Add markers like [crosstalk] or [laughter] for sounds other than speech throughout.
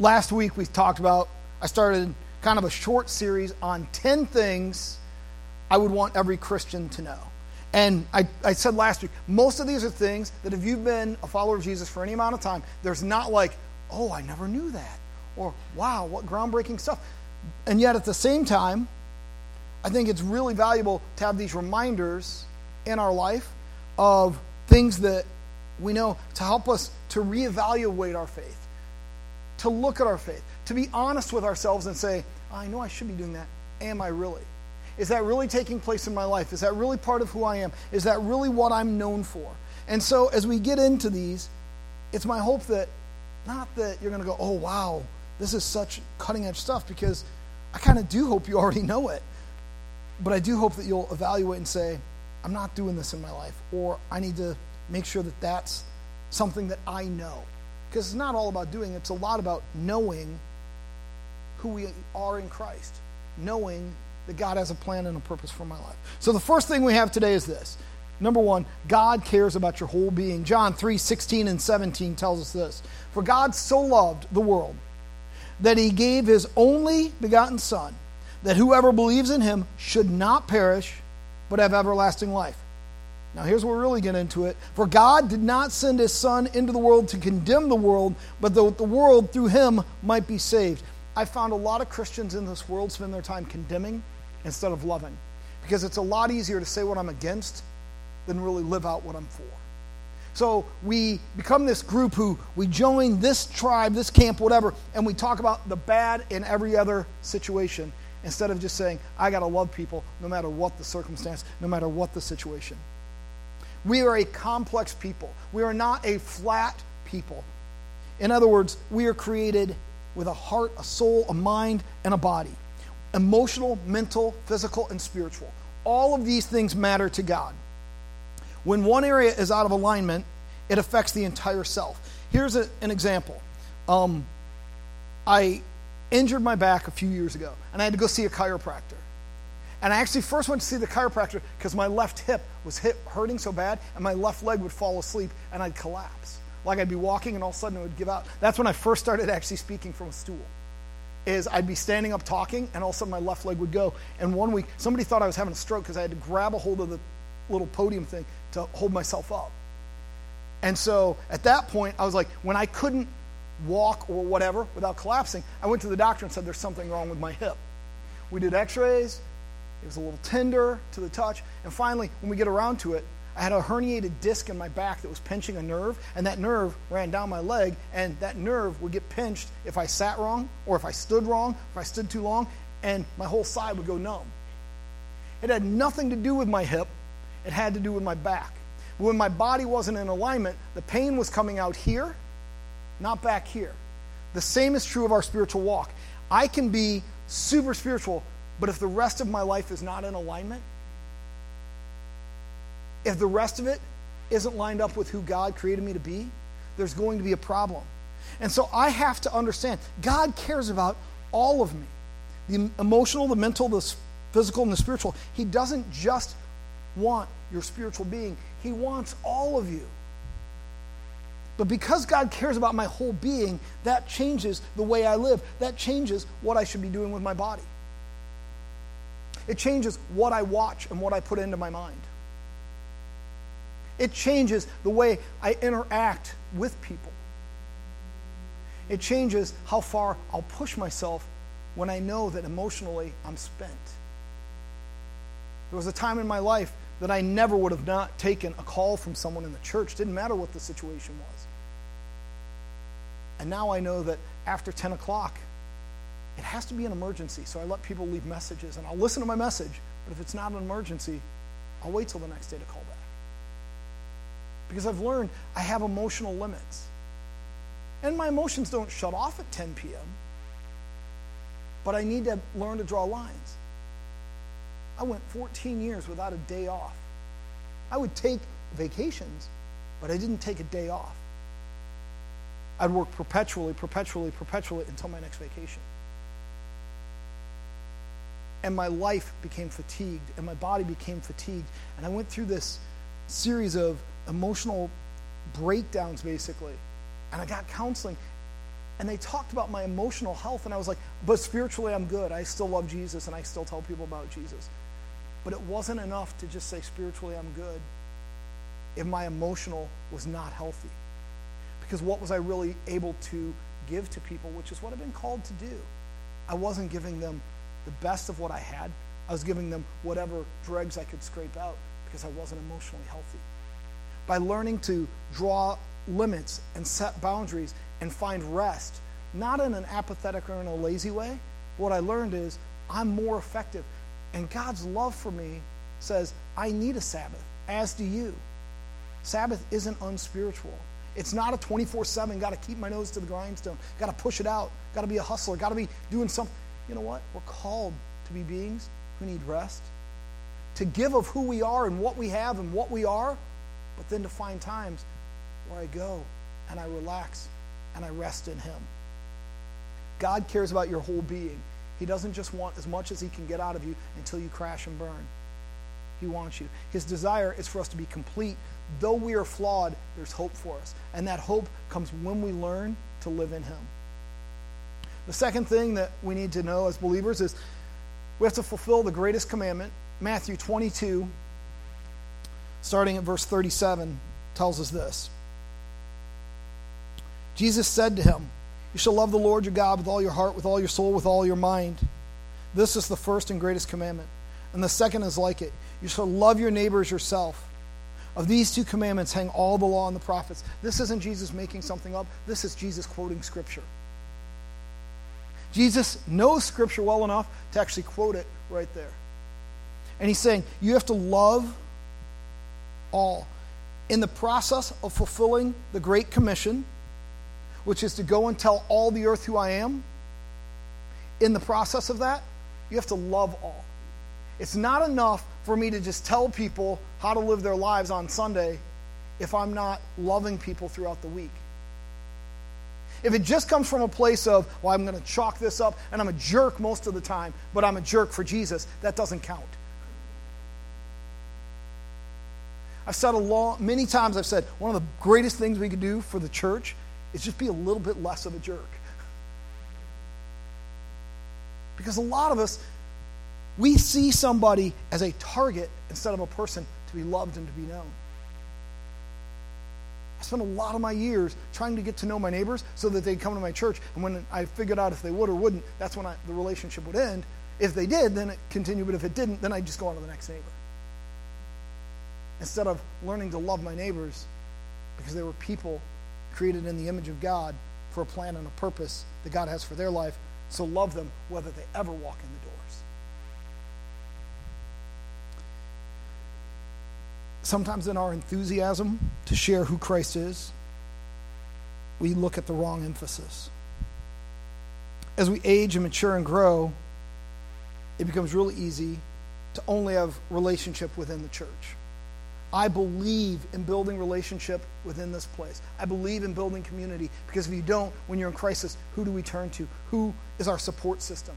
last week we talked about, I started kind of a short series on 10 things I would want every Christian to know. And I, I said last week, most of these are things that if you've been a follower of Jesus for any amount of time, there's not like, oh, I never knew that. Or, wow, what groundbreaking stuff. And yet at the same time, I think it's really valuable to have these reminders in our life of things that we know to help us to reevaluate our faith, to look at our faith, to be honest with ourselves and say, I know I should be doing that. Am I really? Is that really taking place in my life? Is that really part of who I am? Is that really what I'm known for? And so as we get into these, it's my hope that not that you're going to go, oh, wow, this is such cutting edge stuff, because I kind of do hope you already know it. But I do hope that you'll evaluate and say, I'm not doing this in my life, or I need to make sure that that's something that I know. Because it's not all about doing, it's a lot about knowing who we are in Christ, knowing that God has a plan and a purpose for my life. So the first thing we have today is this. Number one, God cares about your whole being. John 3 16 and 17 tells us this. For God so loved the world that he gave his only begotten Son, that whoever believes in him should not perish, but have everlasting life. Now, here's where we're really getting into it. For God did not send his Son into the world to condemn the world, but that the world through him might be saved. I found a lot of Christians in this world spend their time condemning instead of loving because it's a lot easier to say what I'm against than really live out what I'm for. So we become this group who we join this tribe, this camp, whatever, and we talk about the bad in every other situation instead of just saying, I got to love people no matter what the circumstance, no matter what the situation. We are a complex people. We are not a flat people. In other words, we are created with a heart, a soul, a mind, and a body emotional, mental, physical, and spiritual. All of these things matter to God. When one area is out of alignment, it affects the entire self. Here's a, an example. Um, I injured my back a few years ago, and I had to go see a chiropractor. And I actually first went to see the chiropractor because my left hip was hurting so bad, and my left leg would fall asleep, and I'd collapse. Like I'd be walking, and all of a sudden it would give out. That's when I first started actually speaking from a stool. Is I'd be standing up talking, and all of a sudden my left leg would go. And one week, somebody thought I was having a stroke because I had to grab a hold of the little podium thing to hold myself up. And so at that point, I was like, when I couldn't walk or whatever without collapsing, I went to the doctor and said, There's something wrong with my hip. We did x rays, it was a little tender to the touch. And finally, when we get around to it, I had a herniated disc in my back that was pinching a nerve, and that nerve ran down my leg, and that nerve would get pinched if I sat wrong, or if I stood wrong, if I stood too long, and my whole side would go numb. It had nothing to do with my hip, it had to do with my back. When my body wasn't in alignment, the pain was coming out here, not back here. The same is true of our spiritual walk. I can be super spiritual, but if the rest of my life is not in alignment, if the rest of it isn't lined up with who God created me to be, there's going to be a problem. And so I have to understand God cares about all of me the emotional, the mental, the physical, and the spiritual. He doesn't just want your spiritual being, He wants all of you. But because God cares about my whole being, that changes the way I live. That changes what I should be doing with my body. It changes what I watch and what I put into my mind. It changes the way I interact with people. It changes how far I'll push myself when I know that emotionally I'm spent. There was a time in my life that I never would have not taken a call from someone in the church. Didn't matter what the situation was. And now I know that after 10 o'clock, it has to be an emergency. So I let people leave messages and I'll listen to my message. But if it's not an emergency, I'll wait till the next day to call back. Because I've learned I have emotional limits. And my emotions don't shut off at 10 p.m., but I need to learn to draw lines. I went 14 years without a day off. I would take vacations, but I didn't take a day off. I'd work perpetually, perpetually, perpetually until my next vacation. And my life became fatigued, and my body became fatigued. And I went through this series of emotional breakdowns, basically. And I got counseling. and they talked about my emotional health, and I was like, but spiritually, I'm good. I still love Jesus, and I still tell people about Jesus. But it wasn't enough to just say, spiritually, I'm good, if my emotional was not healthy. Because what was I really able to give to people, which is what I've been called to do? I wasn't giving them the best of what I had, I was giving them whatever dregs I could scrape out because I wasn't emotionally healthy. By learning to draw limits and set boundaries and find rest, not in an apathetic or in a lazy way. What I learned is I'm more effective. And God's love for me says, I need a Sabbath, as do you. Sabbath isn't unspiritual. It's not a 24 7, got to keep my nose to the grindstone, got to push it out, got to be a hustler, got to be doing something. You know what? We're called to be beings who need rest, to give of who we are and what we have and what we are, but then to find times where I go and I relax and I rest in Him. God cares about your whole being. He doesn't just want as much as He can get out of you until you crash and burn. He wants you. His desire is for us to be complete. Though we are flawed, there's hope for us. And that hope comes when we learn to live in Him. The second thing that we need to know as believers is we have to fulfill the greatest commandment. Matthew 22, starting at verse 37, tells us this. Jesus said to him, You shall love the Lord your God with all your heart, with all your soul, with all your mind. This is the first and greatest commandment. And the second is like it You shall love your neighbor as yourself. Of these two commandments hang all the law and the prophets. This isn't Jesus making something up, this is Jesus quoting Scripture. Jesus knows Scripture well enough to actually quote it right there. And he's saying, You have to love all. In the process of fulfilling the Great Commission, which is to go and tell all the earth who I am. In the process of that, you have to love all. It's not enough for me to just tell people how to live their lives on Sunday if I'm not loving people throughout the week. If it just comes from a place of, well, I'm going to chalk this up and I'm a jerk most of the time, but I'm a jerk for Jesus, that doesn't count. I've said a long, many times I've said one of the greatest things we could do for the church is just be a little bit less of a jerk. Because a lot of us, we see somebody as a target instead of a person to be loved and to be known. I spent a lot of my years trying to get to know my neighbors so that they'd come to my church. And when I figured out if they would or wouldn't, that's when I, the relationship would end. If they did, then it continued. But if it didn't, then I'd just go on to the next neighbor. Instead of learning to love my neighbors because they were people created in the image of God for a plan and a purpose that God has for their life. So love them whether they ever walk in the doors. Sometimes in our enthusiasm to share who Christ is, we look at the wrong emphasis. As we age and mature and grow, it becomes really easy to only have relationship within the church. I believe in building relationship within this place. I believe in building community because if you don't, when you're in crisis, who do we turn to? Who is our support system?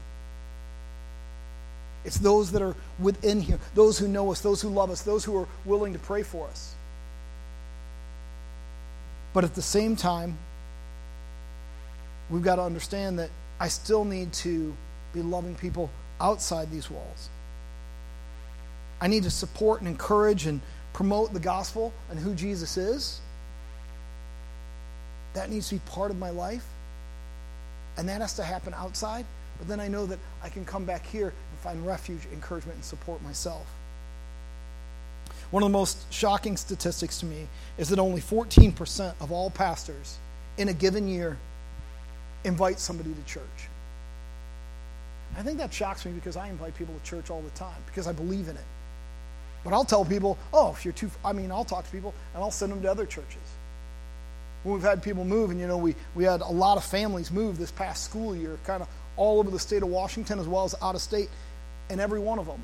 It's those that are within here, those who know us, those who love us, those who are willing to pray for us. But at the same time, we've got to understand that I still need to be loving people outside these walls. I need to support and encourage and promote the gospel and who Jesus is. That needs to be part of my life. And that has to happen outside. But then I know that I can come back here find refuge, encouragement, and support myself. One of the most shocking statistics to me is that only 14% of all pastors in a given year invite somebody to church. I think that shocks me because I invite people to church all the time because I believe in it. But I'll tell people, oh, if you're too, I mean, I'll talk to people and I'll send them to other churches. When we've had people move, and you know, we, we had a lot of families move this past school year, kind of all over the state of Washington as well as out of state, and every one of them.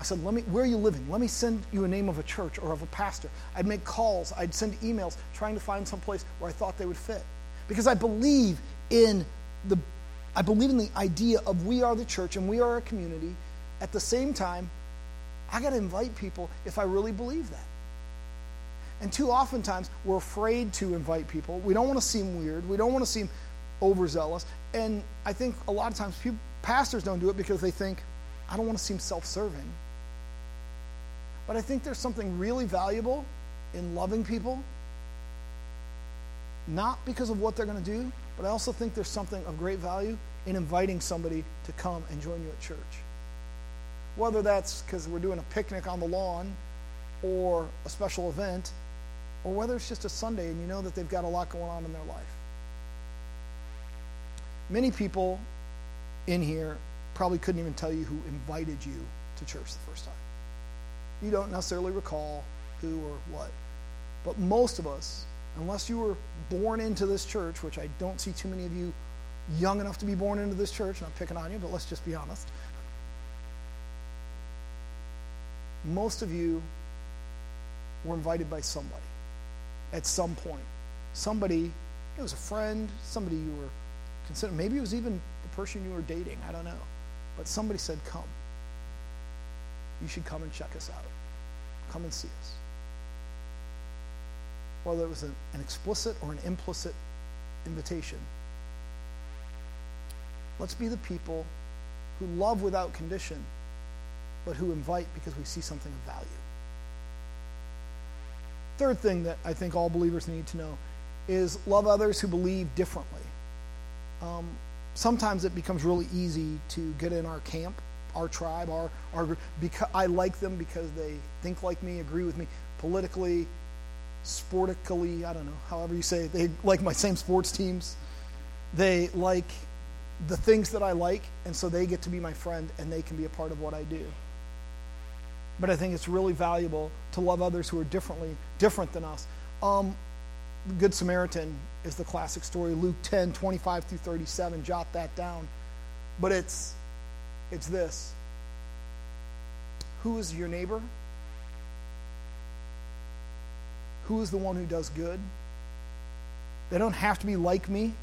I said, let me, where are you living? Let me send you a name of a church or of a pastor. I'd make calls, I'd send emails trying to find some place where I thought they would fit. Because I believe in the I believe in the idea of we are the church and we are a community. At the same time, I got to invite people if I really believe that. And too oftentimes, we're afraid to invite people. We don't want to seem weird. We don't want to seem overzealous. And I think a lot of times people, pastors don't do it because they think, I don't want to seem self serving. But I think there's something really valuable in loving people, not because of what they're going to do, but I also think there's something of great value in inviting somebody to come and join you at church. Whether that's because we're doing a picnic on the lawn or a special event, or whether it's just a Sunday and you know that they've got a lot going on in their life. Many people in here probably couldn't even tell you who invited you to church the first time. You don't necessarily recall who or what. But most of us, unless you were born into this church, which I don't see too many of you young enough to be born into this church, not picking on you, but let's just be honest. Most of you were invited by somebody at some point. Somebody, it was a friend, somebody you were considering, maybe it was even the person you were dating, I don't know. But somebody said, Come. You should come and check us out. Come and see us. Whether it was an, an explicit or an implicit invitation, let's be the people who love without condition, but who invite because we see something of value. Third thing that I think all believers need to know is love others who believe differently. Um, sometimes it becomes really easy to get in our camp, our tribe, our, our because I like them because they think like me, agree with me politically, sportically, I don't know, however you say it. They like my same sports teams. They like the things that I like, and so they get to be my friend and they can be a part of what I do. But I think it's really valuable to love others who are differently different than us. Um, Good Samaritan is the classic story. Luke 10, 25 through 37. Jot that down. But it's it's this. Who is your neighbor? Who is the one who does good? They don't have to be like me.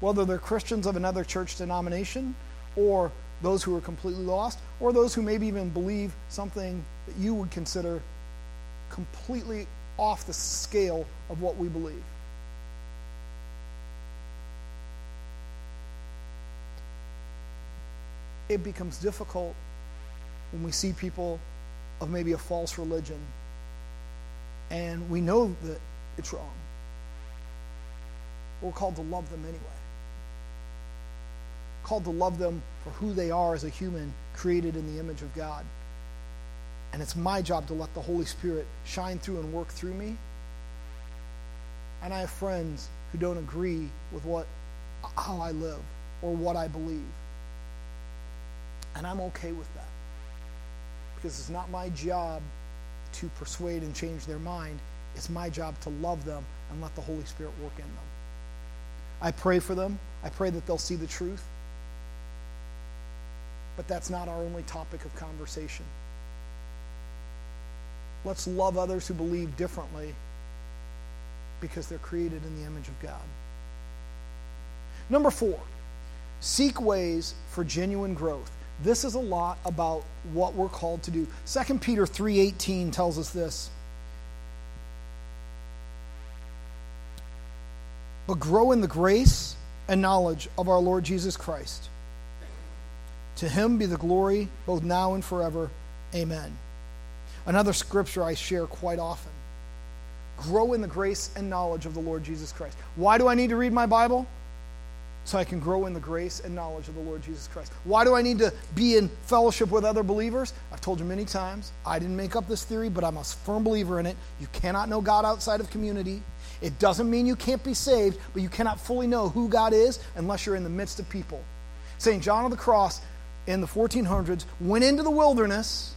Whether they're Christians of another church denomination or those who are completely lost, or those who maybe even believe something that you would consider completely off the scale of what we believe. It becomes difficult when we see people of maybe a false religion and we know that it's wrong. We're called to love them anyway called to love them for who they are as a human created in the image of God. And it's my job to let the Holy Spirit shine through and work through me. And I have friends who don't agree with what how I live or what I believe. And I'm okay with that. Because it's not my job to persuade and change their mind. It's my job to love them and let the Holy Spirit work in them. I pray for them. I pray that they'll see the truth. But that's not our only topic of conversation. Let's love others who believe differently because they're created in the image of God. Number four, seek ways for genuine growth. This is a lot about what we're called to do. 2 Peter 3:18 tells us this. But grow in the grace and knowledge of our Lord Jesus Christ. To him be the glory both now and forever. Amen. Another scripture I share quite often grow in the grace and knowledge of the Lord Jesus Christ. Why do I need to read my Bible? So I can grow in the grace and knowledge of the Lord Jesus Christ. Why do I need to be in fellowship with other believers? I've told you many times, I didn't make up this theory, but I'm a firm believer in it. You cannot know God outside of community. It doesn't mean you can't be saved, but you cannot fully know who God is unless you're in the midst of people. St. John of the Cross in the 1400s went into the wilderness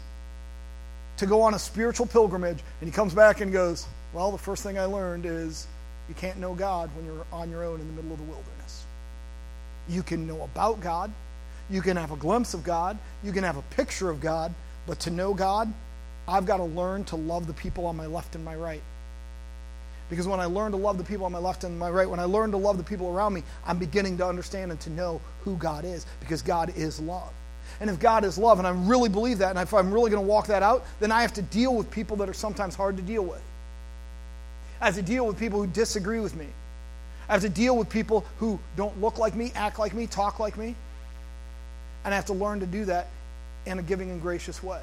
to go on a spiritual pilgrimage, and he comes back and goes, Well, the first thing I learned is you can't know God when you're on your own in the middle of the wilderness. You can know about God, you can have a glimpse of God, you can have a picture of God, but to know God, I've got to learn to love the people on my left and my right. Because when I learn to love the people on my left and my right, when I learn to love the people around me, I'm beginning to understand and to know who God is, because God is love. And if God is love, and I really believe that, and if I'm really going to walk that out, then I have to deal with people that are sometimes hard to deal with. I have to deal with people who disagree with me. I have to deal with people who don't look like me, act like me, talk like me. And I have to learn to do that in a giving and gracious way.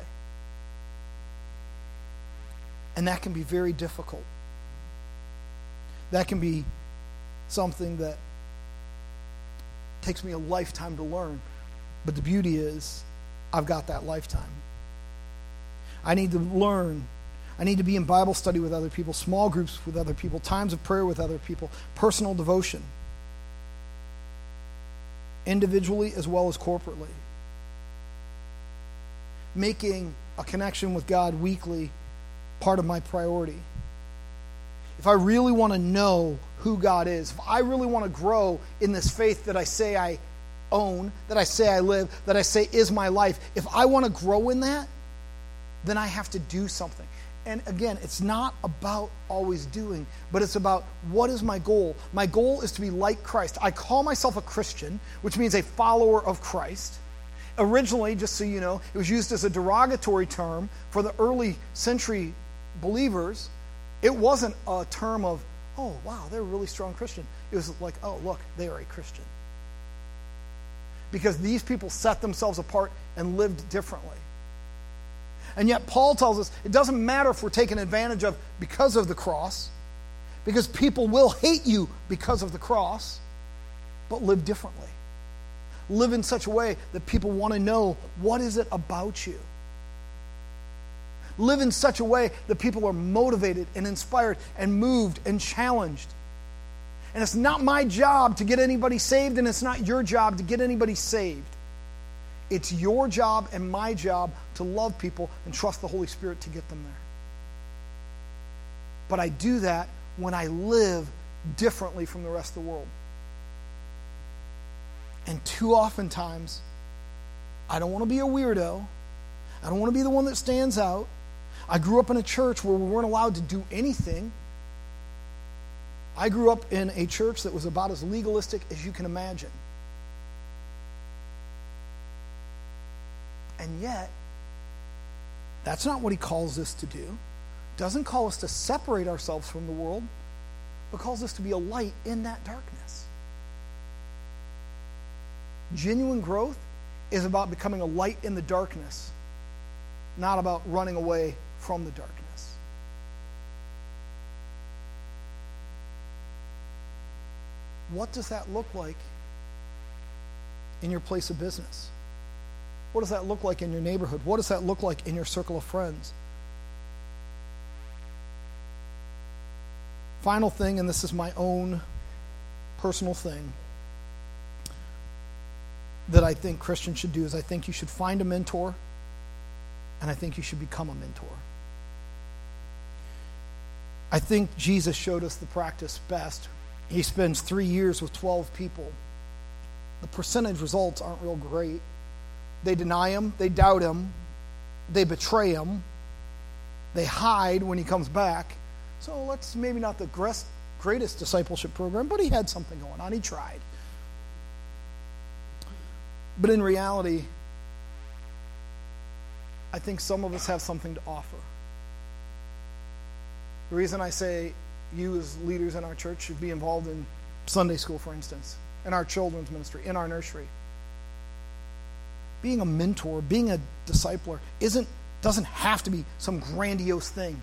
And that can be very difficult. That can be something that takes me a lifetime to learn. But the beauty is, I've got that lifetime. I need to learn. I need to be in Bible study with other people, small groups with other people, times of prayer with other people, personal devotion, individually as well as corporately. Making a connection with God weekly part of my priority. If I really want to know who God is, if I really want to grow in this faith that I say I own, that I say I live, that I say is my life, if I want to grow in that, then I have to do something. And again, it's not about always doing, but it's about what is my goal? My goal is to be like Christ. I call myself a Christian, which means a follower of Christ. Originally, just so you know, it was used as a derogatory term for the early century believers. It wasn't a term of, oh, wow, they're a really strong Christian. It was like, oh, look, they are a Christian. Because these people set themselves apart and lived differently. And yet, Paul tells us it doesn't matter if we're taken advantage of because of the cross, because people will hate you because of the cross, but live differently. Live in such a way that people want to know what is it about you? Live in such a way that people are motivated and inspired and moved and challenged. And it's not my job to get anybody saved, and it's not your job to get anybody saved. It's your job and my job to love people and trust the Holy Spirit to get them there. But I do that when I live differently from the rest of the world. And too often times, I don't want to be a weirdo. I don't want to be the one that stands out. I grew up in a church where we weren't allowed to do anything. I grew up in a church that was about as legalistic as you can imagine. And yet, that's not what he calls us to do. Doesn't call us to separate ourselves from the world, but calls us to be a light in that darkness. Genuine growth is about becoming a light in the darkness, not about running away from the darkness. What does that look like in your place of business? What does that look like in your neighborhood? What does that look like in your circle of friends? Final thing, and this is my own personal thing that I think Christians should do is I think you should find a mentor and I think you should become a mentor. I think Jesus showed us the practice best. He spends three years with 12 people. The percentage results aren't real great. They deny him, they doubt him, they betray him, they hide when he comes back. So let's maybe not the greatest discipleship program, but he had something going on. He tried. But in reality, I think some of us have something to offer. The reason I say you, as leaders in our church, should be involved in Sunday school, for instance, in our children's ministry, in our nursery being a mentor, being a discipler, isn't doesn't have to be some grandiose thing.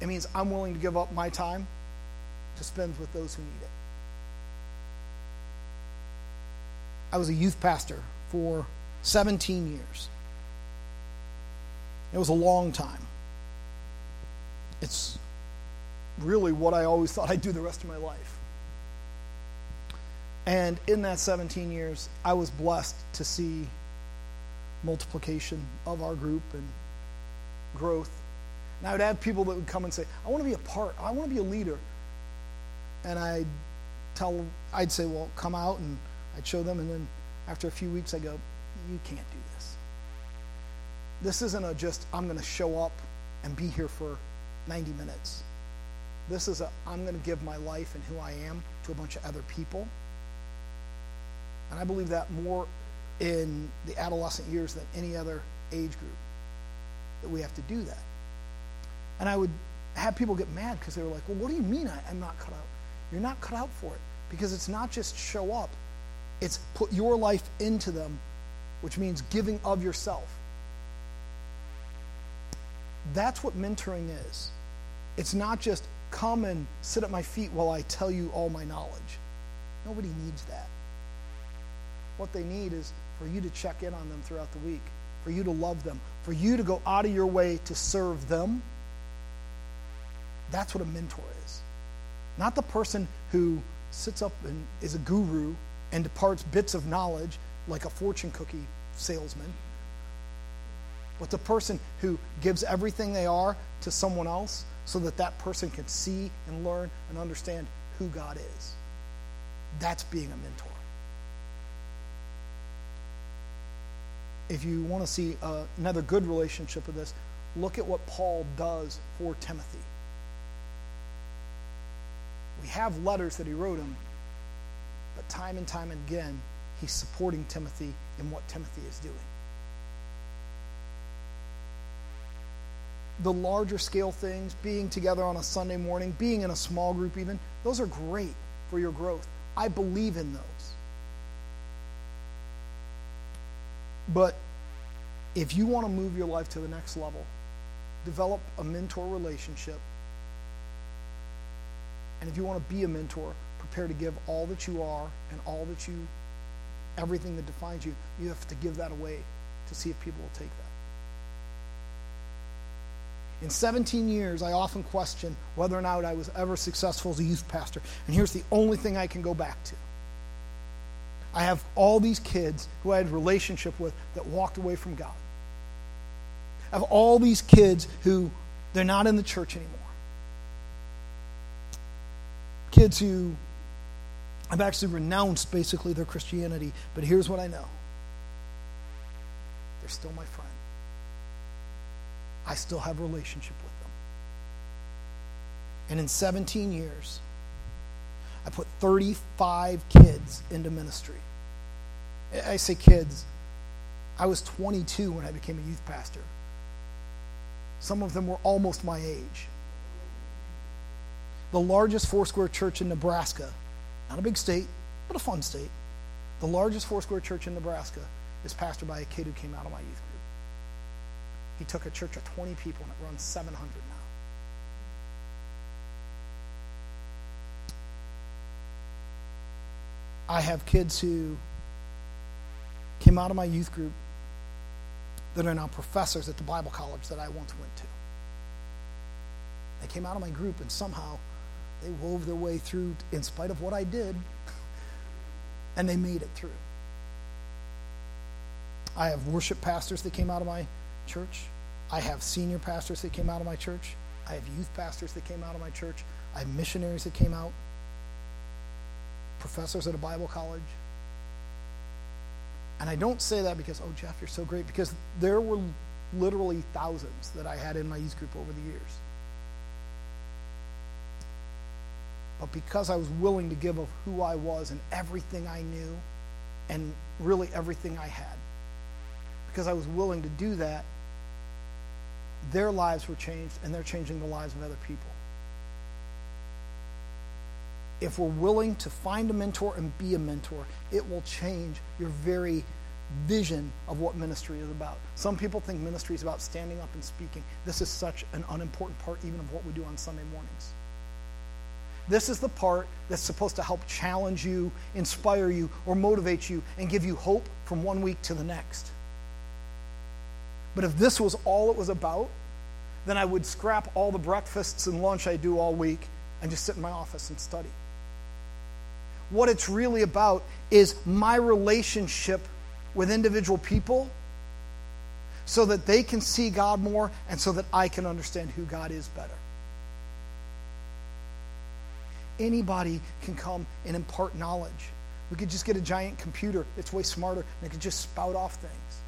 It means I'm willing to give up my time to spend with those who need it. I was a youth pastor for 17 years. It was a long time. It's really what I always thought I'd do the rest of my life. And in that 17 years, I was blessed to see multiplication of our group and growth. And I would have people that would come and say, I want to be a part, I want to be a leader. And I'd tell I'd say, Well, come out and I'd show them and then after a few weeks I go, You can't do this. This isn't a just I'm gonna show up and be here for 90 minutes. This is a I'm gonna give my life and who I am to a bunch of other people. And I believe that more in the adolescent years than any other age group that we have to do that. And I would have people get mad because they were like, well, what do you mean I, am not cut out? You're not cut out for it. Because it's not just show up, it's put your life into them, which means giving of yourself. That's what mentoring is. It's not just come and sit at my feet while I tell you all my knowledge. Nobody needs that. What they need is for you to check in on them throughout the week, for you to love them, for you to go out of your way to serve them. That's what a mentor is. Not the person who sits up and is a guru and departs bits of knowledge like a fortune cookie salesman, but the person who gives everything they are to someone else so that that person can see and learn and understand who God is. That's being a mentor. If you want to see uh, another good relationship with this, look at what Paul does for Timothy. We have letters that he wrote him, but time and time again, he's supporting Timothy in what Timothy is doing. The larger scale things, being together on a Sunday morning, being in a small group, even, those are great for your growth. I believe in those. But if you want to move your life to the next level, develop a mentor relationship. And if you want to be a mentor, prepare to give all that you are and all that you, everything that defines you, you have to give that away to see if people will take that. In 17 years, I often question whether or not I was ever successful as a youth pastor. And here's the only thing I can go back to. I have all these kids who I had a relationship with that walked away from God. I have all these kids who they're not in the church anymore. Kids who I've actually renounced basically their Christianity, but here's what I know. They're still my friend. I still have a relationship with them. And in 17 years, I put 35 kids into ministry. I say kids. I was 22 when I became a youth pastor. Some of them were almost my age. The largest Foursquare church in Nebraska, not a big state, but a fun state. The largest Foursquare church in Nebraska is pastored by a kid who came out of my youth group. He took a church of 20 people and it runs 700 now. I have kids who came out of my youth group that are now professors at the Bible college that I once went to. They came out of my group and somehow they wove their way through in spite of what I did, [laughs] and they made it through. I have worship pastors that came out of my church. I have senior pastors that came out of my church. I have youth pastors that came out of my church. I have missionaries that came out, professors at a Bible college. And I don't say that because, oh, Jeff, you're so great, because there were literally thousands that I had in my youth group over the years. But because I was willing to give of who I was and everything I knew and really everything I had, because I was willing to do that, their lives were changed and they're changing the lives of other people. If we're willing to find a mentor and be a mentor, it will change your very vision of what ministry is about. Some people think ministry is about standing up and speaking. This is such an unimportant part, even of what we do on Sunday mornings. This is the part that's supposed to help challenge you, inspire you, or motivate you, and give you hope from one week to the next. But if this was all it was about, then I would scrap all the breakfasts and lunch I do all week and just sit in my office and study. What it's really about is my relationship with individual people so that they can see God more and so that I can understand who God is better. Anybody can come and impart knowledge. We could just get a giant computer that's way smarter and it could just spout off things.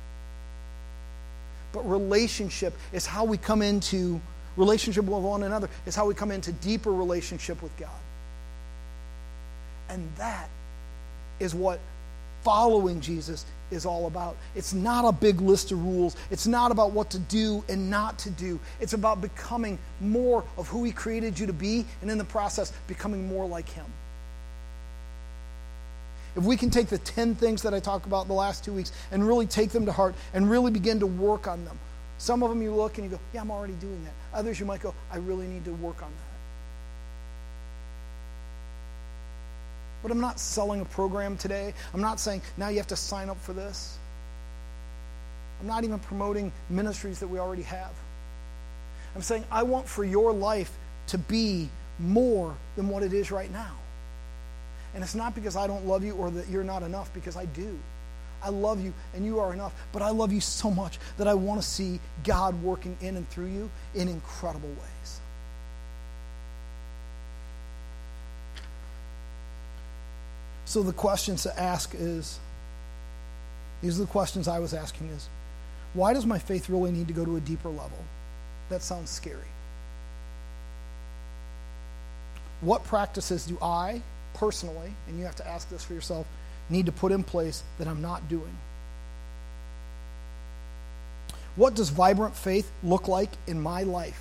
But relationship is how we come into relationship with one another, is how we come into deeper relationship with God. And that is what following Jesus is all about. It's not a big list of rules. It's not about what to do and not to do. It's about becoming more of who He created you to be, and in the process, becoming more like Him. If we can take the 10 things that I talked about the last two weeks and really take them to heart and really begin to work on them. Some of them you look and you go, yeah, I'm already doing that. Others you might go, I really need to work on that. But I'm not selling a program today. I'm not saying now you have to sign up for this. I'm not even promoting ministries that we already have. I'm saying I want for your life to be more than what it is right now. And it's not because I don't love you or that you're not enough, because I do. I love you and you are enough, but I love you so much that I want to see God working in and through you in incredible ways. So the questions to ask is these are the questions I was asking is why does my faith really need to go to a deeper level? That sounds scary. What practices do I personally, and you have to ask this for yourself, need to put in place that I'm not doing? What does vibrant faith look like in my life?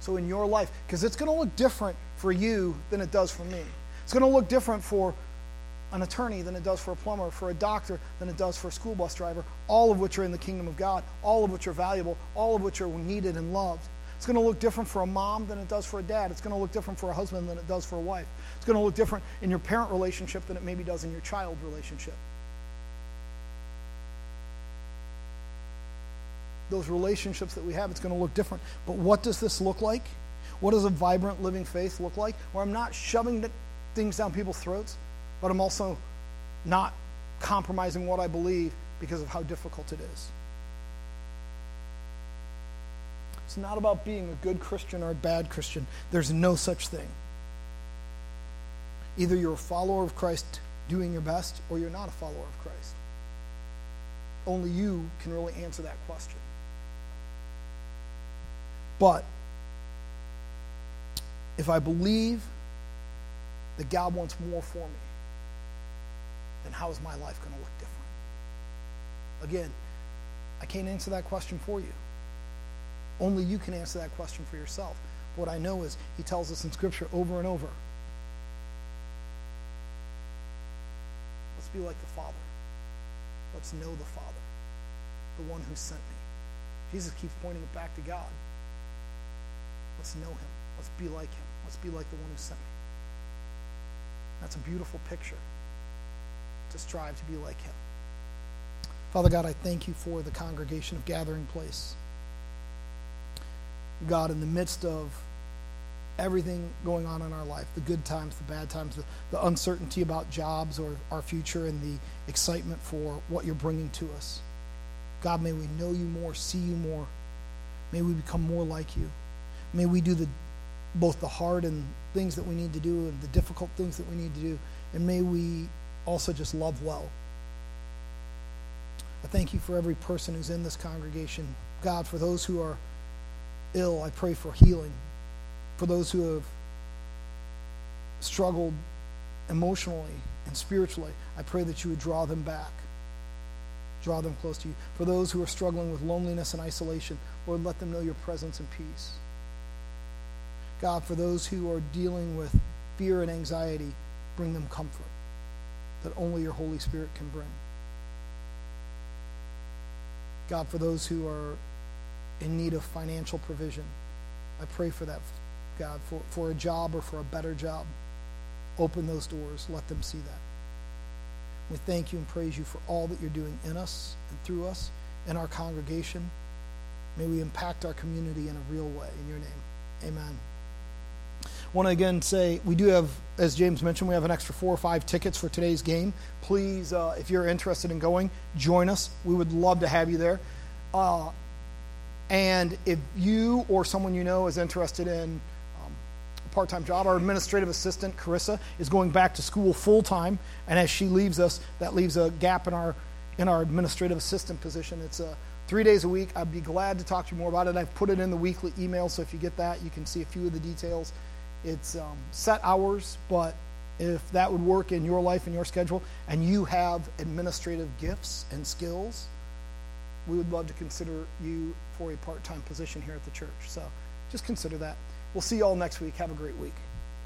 So, in your life, because it's going to look different for you than it does for me. It's going to look different for an attorney than it does for a plumber, for a doctor than it does for a school bus driver, all of which are in the kingdom of God, all of which are valuable, all of which are needed and loved. It's going to look different for a mom than it does for a dad. It's going to look different for a husband than it does for a wife. It's going to look different in your parent relationship than it maybe does in your child relationship. Those relationships that we have, it's going to look different. But what does this look like? What does a vibrant living faith look like? Where I'm not shoving things down people's throats, but I'm also not compromising what I believe because of how difficult it is. It's not about being a good Christian or a bad Christian. There's no such thing. Either you're a follower of Christ doing your best, or you're not a follower of Christ. Only you can really answer that question. But if I believe that God wants more for me, then how is my life going to look different? Again, I can't answer that question for you. Only you can answer that question for yourself. What I know is he tells us in Scripture over and over let's be like the Father. Let's know the Father, the one who sent me. Jesus keeps pointing it back to God. Let's know him. Let's be like him. Let's be like the one who sent me. That's a beautiful picture to strive to be like him. Father God, I thank you for the congregation of Gathering Place. God, in the midst of everything going on in our life the good times, the bad times, the, the uncertainty about jobs or our future, and the excitement for what you're bringing to us. God, may we know you more, see you more. May we become more like you. May we do the, both the hard and things that we need to do and the difficult things that we need to do. And may we also just love well. I thank you for every person who's in this congregation. God, for those who are ill, I pray for healing. For those who have struggled emotionally and spiritually, I pray that you would draw them back, draw them close to you. For those who are struggling with loneliness and isolation, Lord, let them know your presence and peace. God, for those who are dealing with fear and anxiety, bring them comfort that only your Holy Spirit can bring. God, for those who are in need of financial provision, I pray for that, God, for, for a job or for a better job. Open those doors. Let them see that. We thank you and praise you for all that you're doing in us and through us in our congregation. May we impact our community in a real way. In your name, amen I want to again say we do have, as James mentioned, we have an extra four or five tickets for today's game. Please, uh, if you're interested in going, join us. We would love to have you there. Uh, and if you or someone you know is interested in um, a part time job, our administrative assistant, Carissa, is going back to school full time. And as she leaves us, that leaves a gap in our, in our administrative assistant position. It's a three days a week. I'd be glad to talk to you more about it. I've put it in the weekly email, so if you get that, you can see a few of the details. It's um, set hours, but if that would work in your life and your schedule, and you have administrative gifts and skills, we would love to consider you for a part time position here at the church. So just consider that. We'll see you all next week. Have a great week.